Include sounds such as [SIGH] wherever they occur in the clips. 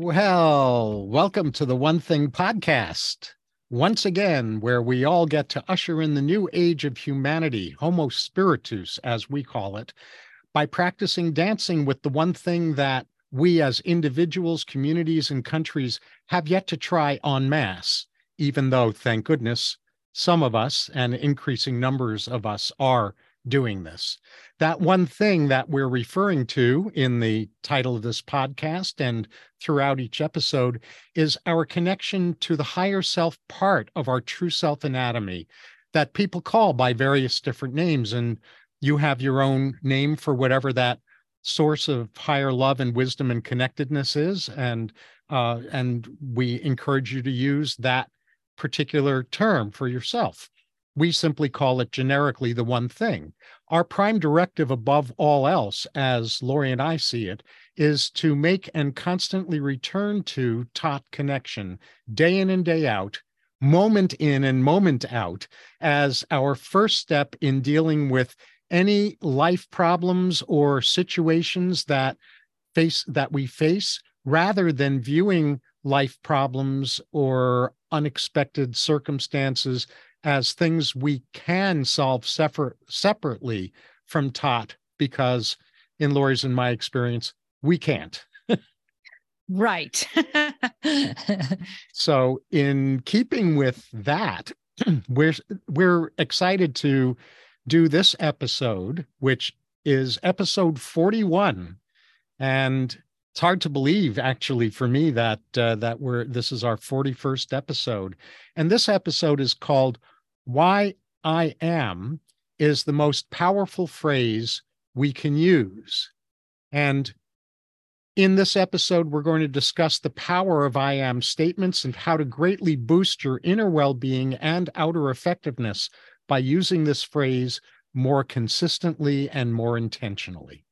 Well, welcome to the One Thing podcast. Once again, where we all get to usher in the new age of humanity, Homo spiritus, as we call it, by practicing dancing with the one thing that we as individuals, communities, and countries have yet to try en masse, even though, thank goodness, some of us and increasing numbers of us are doing this. That one thing that we're referring to in the title of this podcast and throughout each episode is our connection to the higher self part of our true self anatomy that people call by various different names. And you have your own name for whatever that source of higher love and wisdom and connectedness is. And uh, and we encourage you to use that particular term for yourself. We simply call it generically the one thing. Our prime directive above all else, as Laurie and I see it, is to make and constantly return to TOT connection day in and day out, moment in and moment out, as our first step in dealing with any life problems or situations that face that we face rather than viewing life problems or unexpected circumstances as things we can solve separate, separately from TOT, because in Laurie's and my experience, we can't. right. [LAUGHS] so, in keeping with that, [CLEARS THROAT] we're we're excited to do this episode, which is episode 41. And it's hard to believe actually for me that uh, that we're this is our 41st episode. And this episode is called why i am is the most powerful phrase we can use. And in this episode we're going to discuss the power of i am statements and how to greatly boost your inner well-being and outer effectiveness by using this phrase more consistently and more intentionally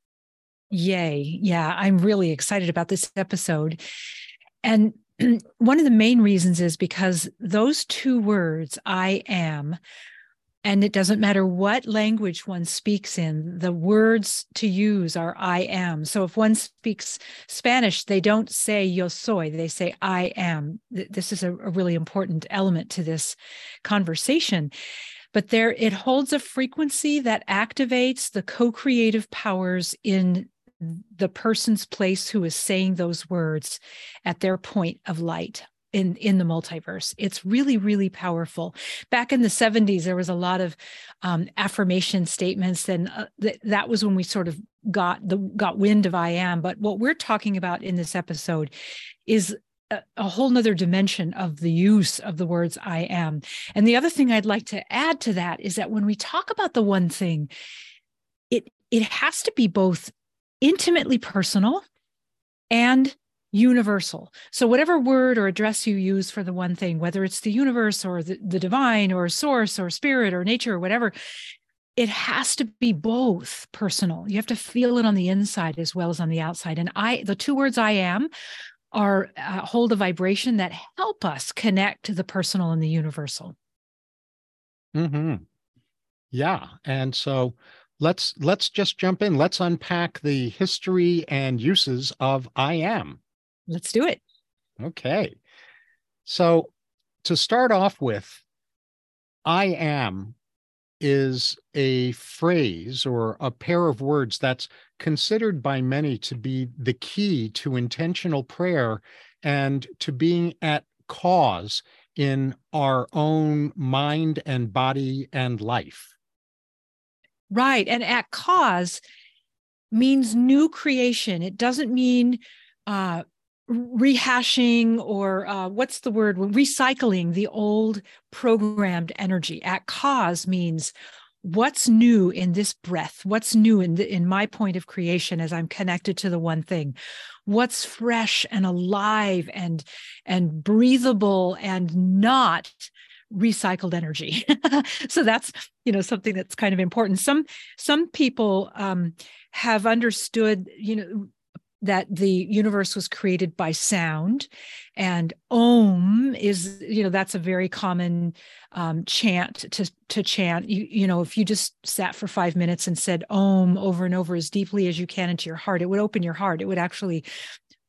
Yay. Yeah, I'm really excited about this episode. And [CLEARS THROAT] one of the main reasons is because those two words, I am, and it doesn't matter what language one speaks in, the words to use are I am. So if one speaks Spanish, they don't say yo soy, they say I am. This is a, really important element to this conversation but there it holds a frequency that activates the co-creative powers in the person's place who is saying those words at their point of light in in the multiverse. It's really really powerful. Back in the 70s there was a lot of um, affirmation statements and uh, th- that was when we sort of got the got wind of i am. But what we're talking about in this episode is a, a whole nother dimension of the use of the words i am. And the other thing i'd like to add to that is that when we talk about the one thing it it has to be both intimately personal and universal. So, whatever word or address you use for the one thing, whether it's the universe or the, the divine or source or spirit or nature or whatever, it has to be both personal. You have to feel it on the inside as well as on the outside. And I, the two words I am, are uh, hold a vibration that help us connect to the personal and the universal. Hmm. Yeah, and so let's let's just jump in. Let's unpack the history and uses of I am. Let's do it. Okay. So to start off with, I am is a phrase or a pair of words that's considered by many to be the key to intentional prayer and to being at cause in our own mind and body and life. Right. And at cause means new creation. It doesn't mean uh, rehashing or uh, what's the word? Recycling the old programmed energy. At cause means what's new in this breath what's new in the, in my point of creation as i'm connected to the one thing what's fresh and alive and and breathable and not recycled energy. [LAUGHS] So that's you know something that's kind of important. Some some people um, have understood you know that the universe was created by sound and om is you know that's a very common um, chant to to chant. You, you know if you just sat for five minutes and said om over and over as deeply as you can into your heart it would open your heart. It would actually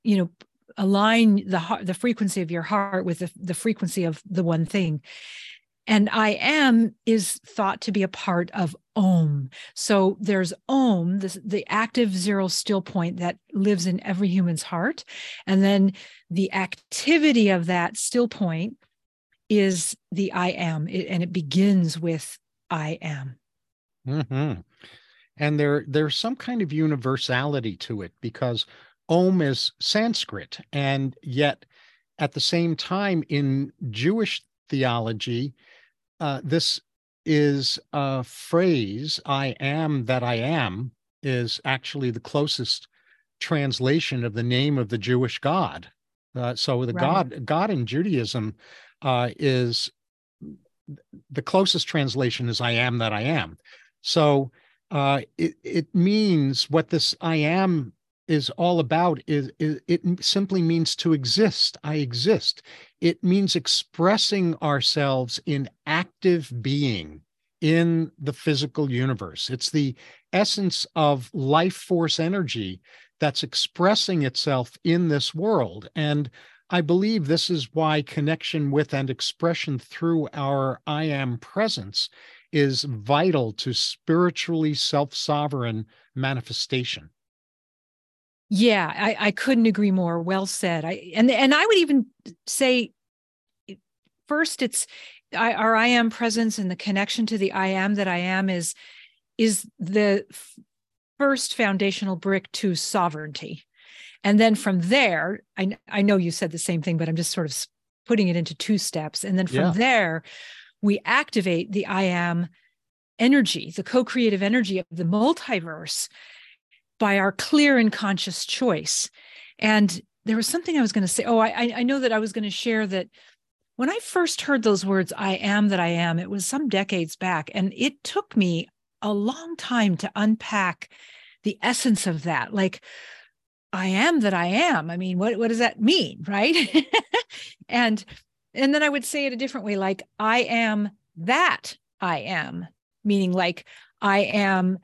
you know align the heart, the frequency of your heart with the, the frequency of the one thing. And I am is thought to be a part of Om. So there's Om, the, the active zero still point that lives in every human's heart. And then the activity of that still point is the I am. It, and it begins with I am. Mm-hmm. And there, there's some kind of universality to it because Om is Sanskrit. And yet, at the same time, in Jewish theology, uh, this is a phrase, I am that I am, is actually the closest translation of the name of the Jewish God. Uh, so the right. God, God in Judaism uh, is the closest translation is I am that I am. So uh, it, it means what this I am is all about is, is, it simply means to exist. I exist. It means expressing ourselves in active being in the physical universe. It's the essence of life force energy that's expressing itself in this world. And i believe this is why connection with and expression through our i am presence is vital to spiritually self-sovereign manifestation yeah, I, I couldn't agree more. Well said. I and and I would even say first it's I, our I am presence and the connection to the I am that I am is is the first foundational brick to sovereignty. And then from there, I I know you said the same thing, but I'm just sort of putting it into two steps. And then from yeah. there, we activate the I am energy, the co-creative energy of the multiverse by our clear and conscious choice. And there was something I was going to say. Oh, I, I know that I was going to share that when I first heard those words, I am that I am, it was some decades back. And it took me a long time to unpack the essence of that. Like, I am that I am. I mean, what, what does that mean? Right. [LAUGHS] and and then I would say it a different way, like I am that I am, meaning like I am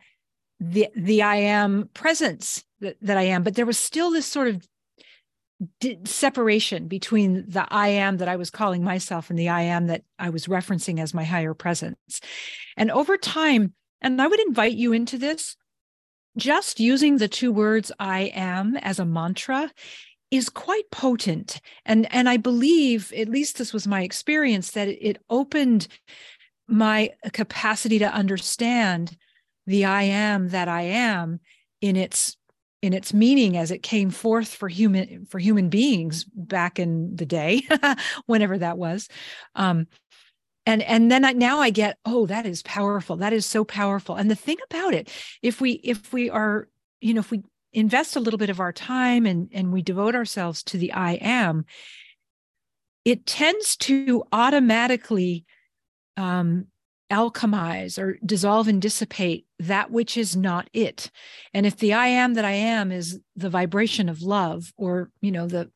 the the I am presence that, that I am, but there was still this sort of separation between the I am that I was calling myself and the I am that I was referencing as my higher presence. And over time, and I would invite you into this, just using the two words I am as a mantra is quite potent. And, and I believe, at least this was my experience, that it opened my capacity to understand the I am that I am in its in its meaning as it came forth for human for human beings back in the day [LAUGHS] whenever that was. Um and and then I, now i get oh that is powerful. That is so powerful. And the thing about it if we if we are you know if we invest a little bit of our time and and we devote ourselves to the i am it tends to automatically um alchemize or dissolve and dissipate that which is not it. And if the I am that I am is the vibration of love, or, you know, the,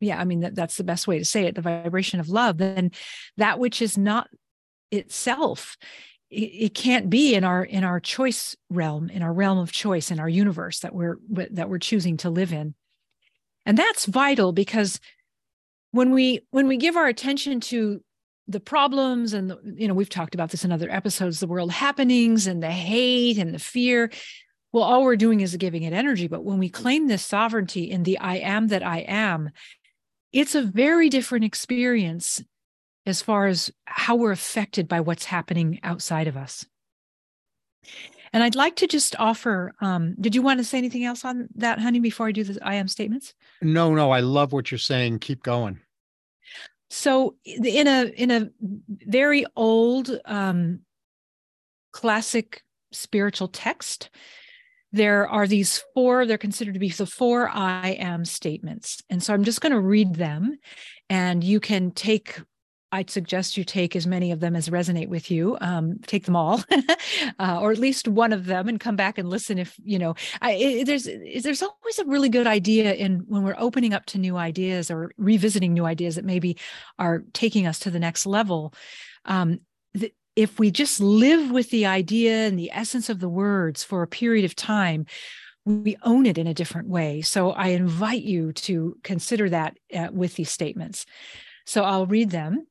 yeah, I mean, that, that's the best way to say it, the vibration of love, then that which is not itself, it, it can't be in our in our choice realm, in our realm of choice, in our universe that we're that we're choosing to live in. And that's vital because when we when we give our attention to the problems and the, you know we've talked about this in other episodes the world happenings and the hate and the fear. Well all we're doing is giving it energy. But when we claim this sovereignty in the i am that i am it's a very different experience as far as how we're affected by what's happening outside of us. And i'd like to just offer um, did you want to say anything else on that honey before i do the i am statements? No no i love what you're saying. Keep going so in a in a very old um, classic spiritual text, there are these four, they're considered to be the four I am statements. And so I'm just going to read them and you can take I'd suggest you take as many of them as resonate with you. Um, take them all, [LAUGHS] uh, or at least one of them, and come back and listen. If you know, I, it, there's there's always a really good idea in when we're opening up to new ideas or revisiting new ideas that maybe are taking us to the next level. Um, th- if we just live with the idea and the essence of the words for a period of time, we own it in a different way. So I invite you to consider that uh, with these statements. So I'll read them.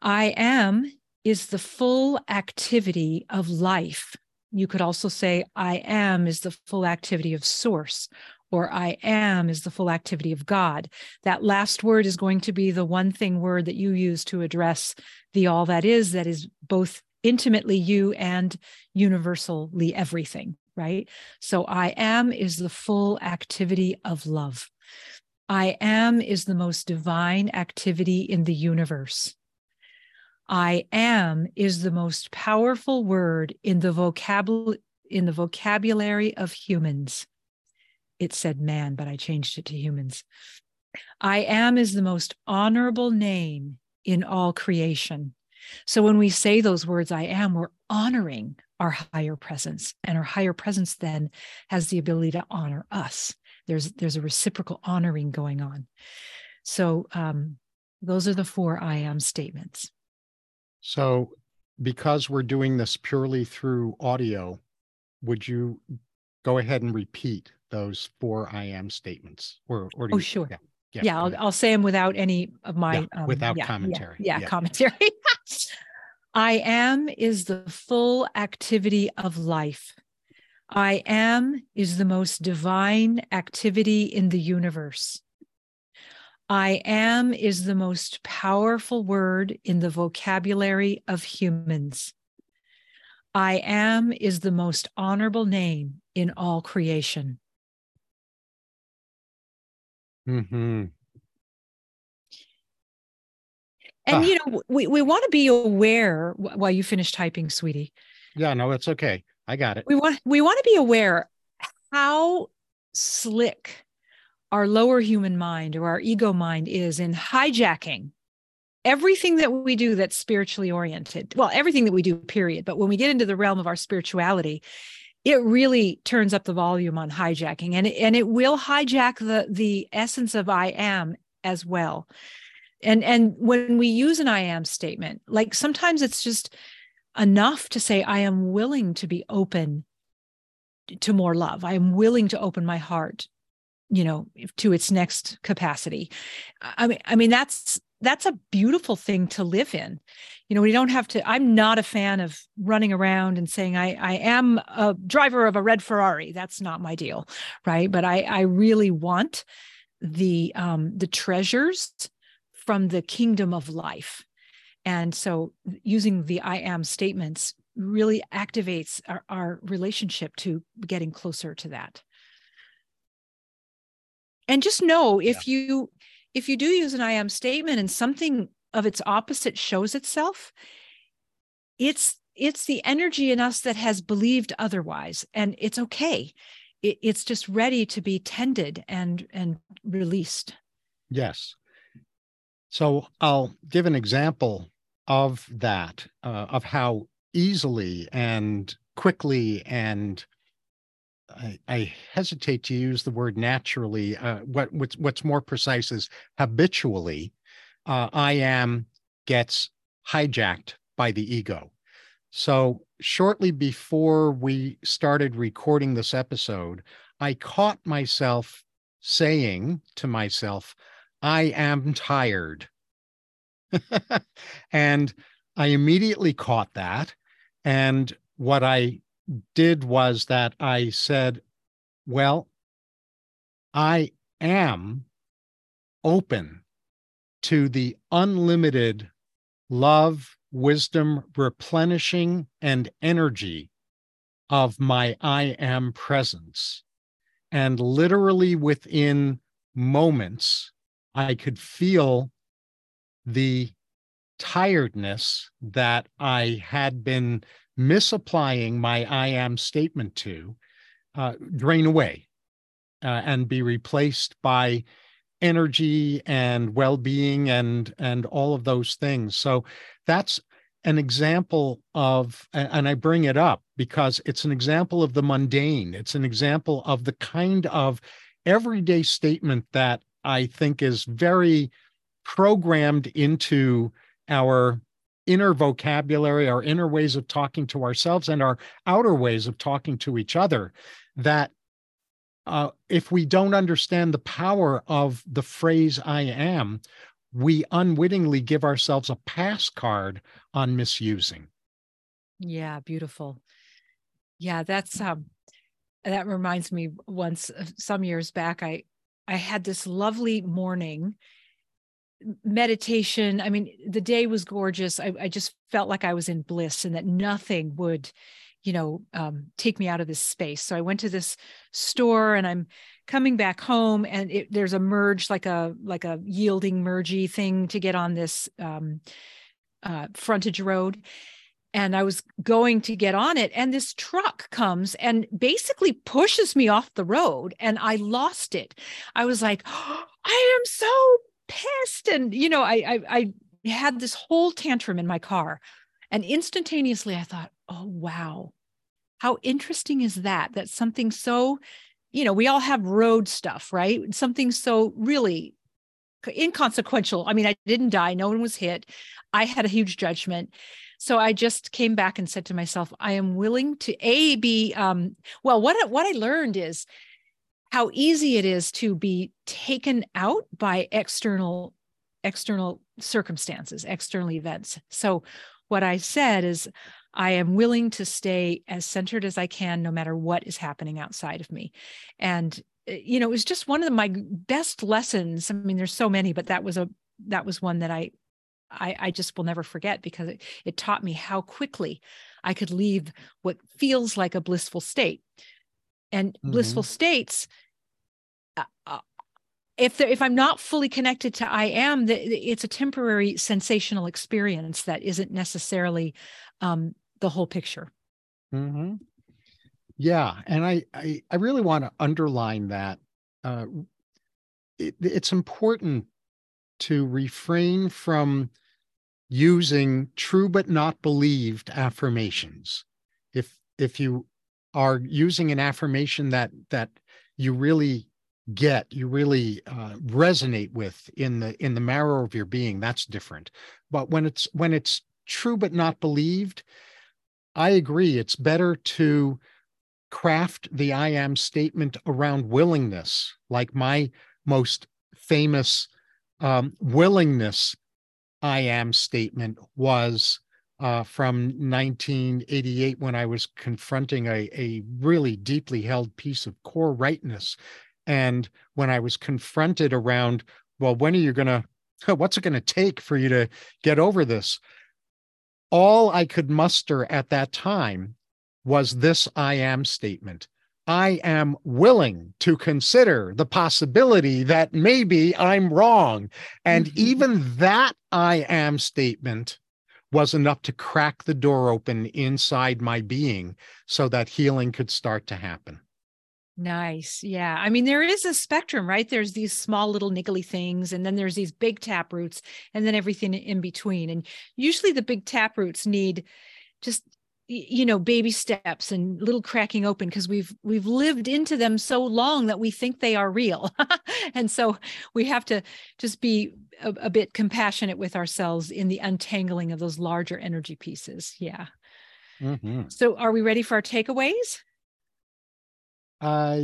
I am is the full activity of life. You could also say, I am is the full activity of source, or I am is the full activity of God. That last word is going to be the one thing word that you use to address the all that is, that is both intimately you and universally everything, right? So I am is the full activity of love. I am is the most divine activity in the universe. I am is the most powerful word in the vocabulary in the vocabulary of humans. It said man, but I changed it to humans. I am is the most honorable name in all creation. So when we say those words, I am, we're honoring our higher presence. And our higher presence then has the ability to honor us. There's there's a reciprocal honoring going on. So um, those are the four I am statements. So because we're doing this purely through audio, would you go ahead and repeat those four I am statements? Or, or oh, you, sure. Yeah. Yeah, yeah I'll, I'll say them without any of my yeah, um, without yeah, commentary. Yeah, yeah. commentary. [LAUGHS] I am is the full activity of life. I am is the most divine activity in the universe. I am is the most powerful word in the vocabulary of humans. I am is the most honorable name in all creation. Mm-hmm. And ah. you know, we, we want to be aware while you finish typing, sweetie. Yeah, no, it's okay. I got it. We want we want to be aware how slick our lower human mind or our ego mind is in hijacking everything that we do that's spiritually oriented. Well, everything that we do, period. But when we get into the realm of our spirituality, it really turns up the volume on hijacking and it, and it will hijack the the essence of I am as well. And and when we use an I am statement, like sometimes it's just enough to say I am willing to be open to more love. I am willing to open my heart, you know, to its next capacity. I mean I mean that's that's a beautiful thing to live in you know we don't have to i'm not a fan of running around and saying i i am a driver of a red ferrari that's not my deal right but i i really want the um the treasures from the kingdom of life and so using the i am statements really activates our, our relationship to getting closer to that and just know if yeah. you if you do use an I am statement and something of its opposite shows itself, it's it's the energy in us that has believed otherwise, and it's okay. It, it's just ready to be tended and and released. Yes. So I'll give an example of that, uh, of how easily and quickly and I, I, hesitate to use the word naturally. Uh, what what's what's more precise is habitually. Uh, I am gets hijacked by the ego. So shortly before we started recording this episode, I caught myself saying to myself, "I am tired," [LAUGHS] and I immediately caught that. And what I did was that I said, well, I am open to the unlimited love, wisdom, replenishing, and energy of my I am presence. And literally within moments, I could feel the tiredness that I had been misapplying my I am statement to uh, drain away uh, and be replaced by energy and well-being and and all of those things. So that's an example of and i bring it up because it's an example of the mundane. It's an example of the kind of everyday statement that i think is very programmed into our inner vocabulary, our inner ways of talking to ourselves, and our outer ways of talking to each other that uh, if we don't understand the power of the phrase I am, we unwittingly give ourselves a pass card on misusing. Yeah, beautiful. Yeah, that's um that reminds me once uh, some years back I I had this lovely morning meditation. I mean, the day was gorgeous. I, I just felt like I was in bliss and that nothing would you know um, take me out of this space so i went to this store and i'm coming back home and it, there's a merge like a like a yielding mergey thing to get on this um, uh, frontage road and i was going to get on it and this truck comes and basically pushes me off the road and i lost it i was like oh, [GASPS] i am so and you know I, I i had this whole tantrum in my car and instantaneously i thought oh, wow. How interesting is that? That something so, you know, we all have road stuff, right? Something so really inconsequential. I mean, I didn't die, no one was hit. I had a huge judgment. So I just came back and said to myself, I am willing to a be um, well, what what I learned is how easy it is to be taken out by external external circumstances, external events. So what I said is I am willing to stay as centered as I can, no matter what is happening outside of me. And eh, you know, it was just one of the, my best lessons. I mean, there's so many, but that was a that was one that I I, I just will never forget because it, it taught me how quickly I could leave what feels like a blissful state. And mm-hmm. blissful states, uh, if if I'm not fully connected to I am, the, it's a temporary sensational experience that isn't necessarily um, the whole picture. Mm-hmm. Yeah, and I, I, I really want to underline that uh, it, it's important to refrain from using true but not believed affirmations. If if you are using an affirmation that that you really get you really uh, resonate with in the in the marrow of your being that's different but when it's when it's true but not believed I agree. It's better to craft the I am statement around willingness, like my most famous um, willingness I am statement was uh, from 1988 when I was confronting a, a really deeply held piece of core rightness. And when I was confronted around, well, when are you going to, what's it going to take for you to get over this? all I could muster at that time was this I am statement. I am willing to consider the possibility that maybe I'm wrong. And mm-hmm. even that I am statement was enough to crack the door open inside my being so that healing could start to happen. Nice. Yeah. I mean, there is a spectrum, right? There's these small little niggly things, and then there's these big tap roots, and then everything in between. And usually the big tap roots need just you know baby steps and little cracking open because we've we've lived into them so long that we think they are real [LAUGHS] and so we have to just be a, a, bit compassionate with ourselves in the untangling of those larger energy pieces yeah mm-hmm. so are we ready for our takeaways uh,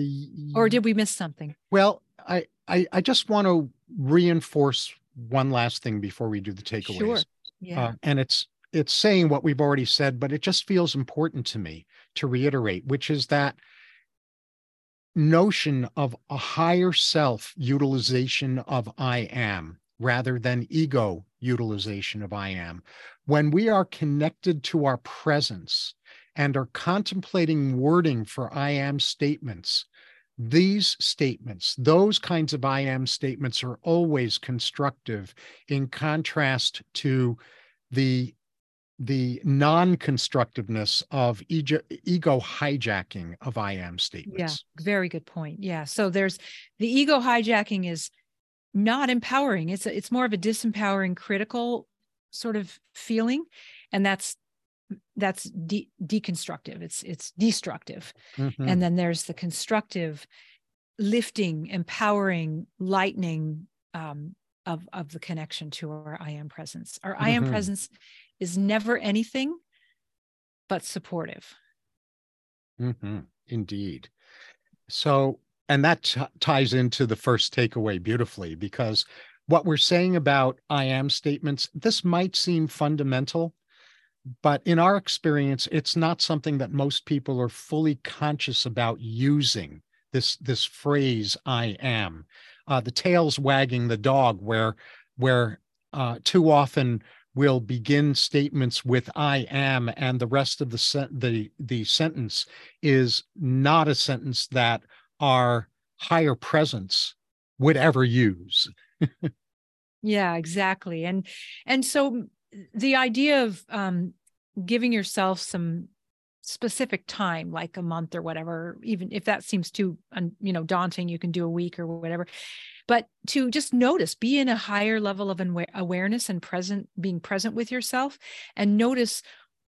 or did we miss something? Well, I, I, I just want to reinforce one last thing before we do the takeaways. Sure. Yeah. Uh, and it's it's saying what we've already said, but it just feels important to me to reiterate, which is that notion of a higher self utilization of I am rather than ego utilization of I am. When we are connected to our presence and are contemplating wording for I am statements, these statements, those kinds of I am statements are always constructive in contrast to the the non-constructiveness of ego, ego hijacking of I am statements. Yeah, very good point. Yeah. So there's the ego hijacking is not empowering. It's a, it's more of a disempowering critical sort of feeling and that's that's de- deconstructive it's it's destructive mm-hmm. and then there's the constructive lifting empowering lightening um, of of the connection to our i am presence our mm-hmm. i am mm-hmm. presence is never anything but supportive mm-hmm. indeed so and that t- ties into the first takeaway beautifully because what we're saying about I am statements, this might seem fundamental, but in our experience, it's not something that most people are fully conscious about using this this phrase I am. Uh, the tail's wagging the dog where where uh, too often we'll begin statements with I am and the rest of the se- the the sentence is not a sentence that our higher presence would ever use. [LAUGHS] yeah, exactly. And and so the idea of um, giving yourself some specific time like a month or whatever even if that seems too you know daunting you can do a week or whatever but to just notice be in a higher level of awareness and present being present with yourself and notice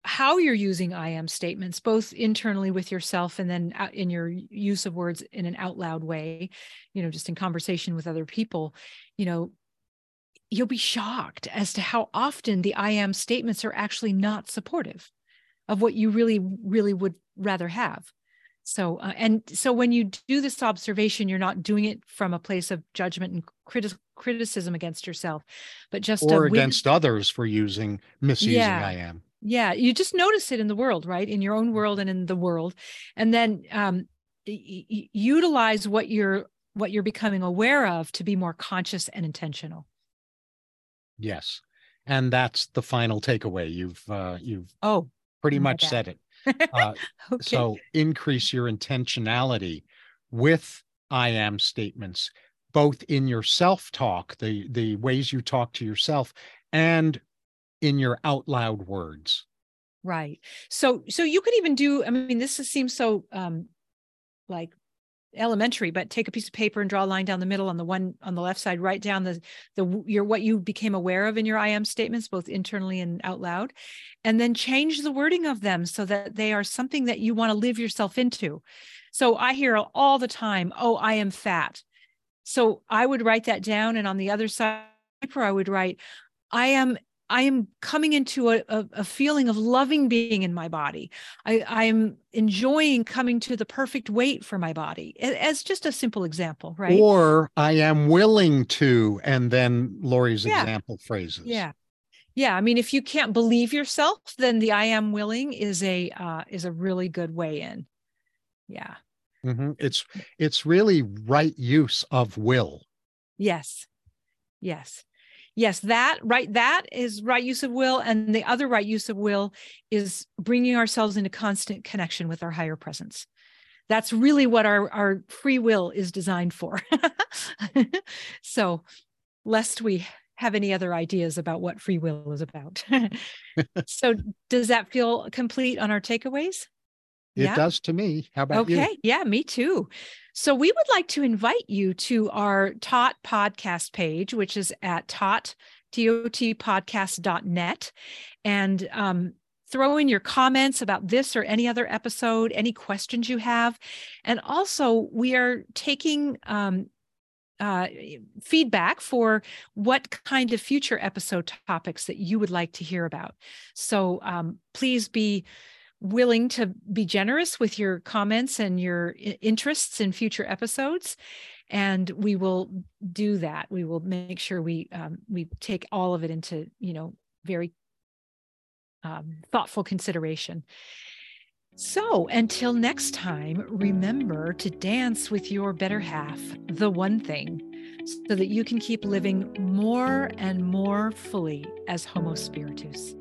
how you're using I am statements, both internally with yourself and then in your use of words in an out loud way, you know, just in conversation with other people, you know, you'll be shocked as to how often the I am statements are actually not supportive of what you really, really would rather have. So, uh, and so when you do this observation, you're not doing it from a place of judgment and criti- criticism against yourself, but just or against others for using misusing yeah. I am. Yeah, you just notice it in the world, right? In your own world and in the world, and then um, y- utilize what you're what you're becoming aware of to be more conscious and intentional. Yes, and that's the final takeaway. You've uh, you've oh pretty much said it. [LAUGHS] Uh, okay. So increase your intentionality with I am statements, both in your self talk, the the ways you talk to yourself, and in your out loud words right so so you could even do i mean this seems so um like elementary but take a piece of paper and draw a line down the middle on the one on the left side write down the the your what you became aware of in your i am statements both internally and out loud and then change the wording of them so that they are something that you want to live yourself into. So i hear all the time oh i am fat. So i would write that down and on the other side paper i would write i am I am coming into a, a, a, feeling of loving being in my body. I, am enjoying coming to the perfect weight for my body, as just a simple example, right? Or I am willing to, and then Laurie's yeah. example phrases. Yeah. Yeah, I mean, if you can't believe yourself, then the "I am willing" is a uh, is a really good way in. Yeah, mm-hmm. it's it's really right use of will. Yes, yes yes that right that is right use of will and the other right use of will is bringing ourselves into constant connection with our higher presence. That's really what our our free will is designed for. [LAUGHS] So lest we have any other ideas about what free will is about. [LAUGHS] So does that feel complete on our takeaways it yeah? does to me. How about okay. you? Okay. Yeah, me too. So we would like to invite you to our TOT podcast page, which is at T-O-T and um, throw in your comments about this or any other episode, any questions you have. And also, we are taking um, uh, feedback for what kind of future episode topics that you would like to hear about. So um, please be willing to be generous with your comments and your interests in future episodes and we will do that. We will make sure we um, we take all of it into you know very um, thoughtful consideration. So until next time remember to dance with your better half the one thing so that you can keep living more and more fully as homo spiritus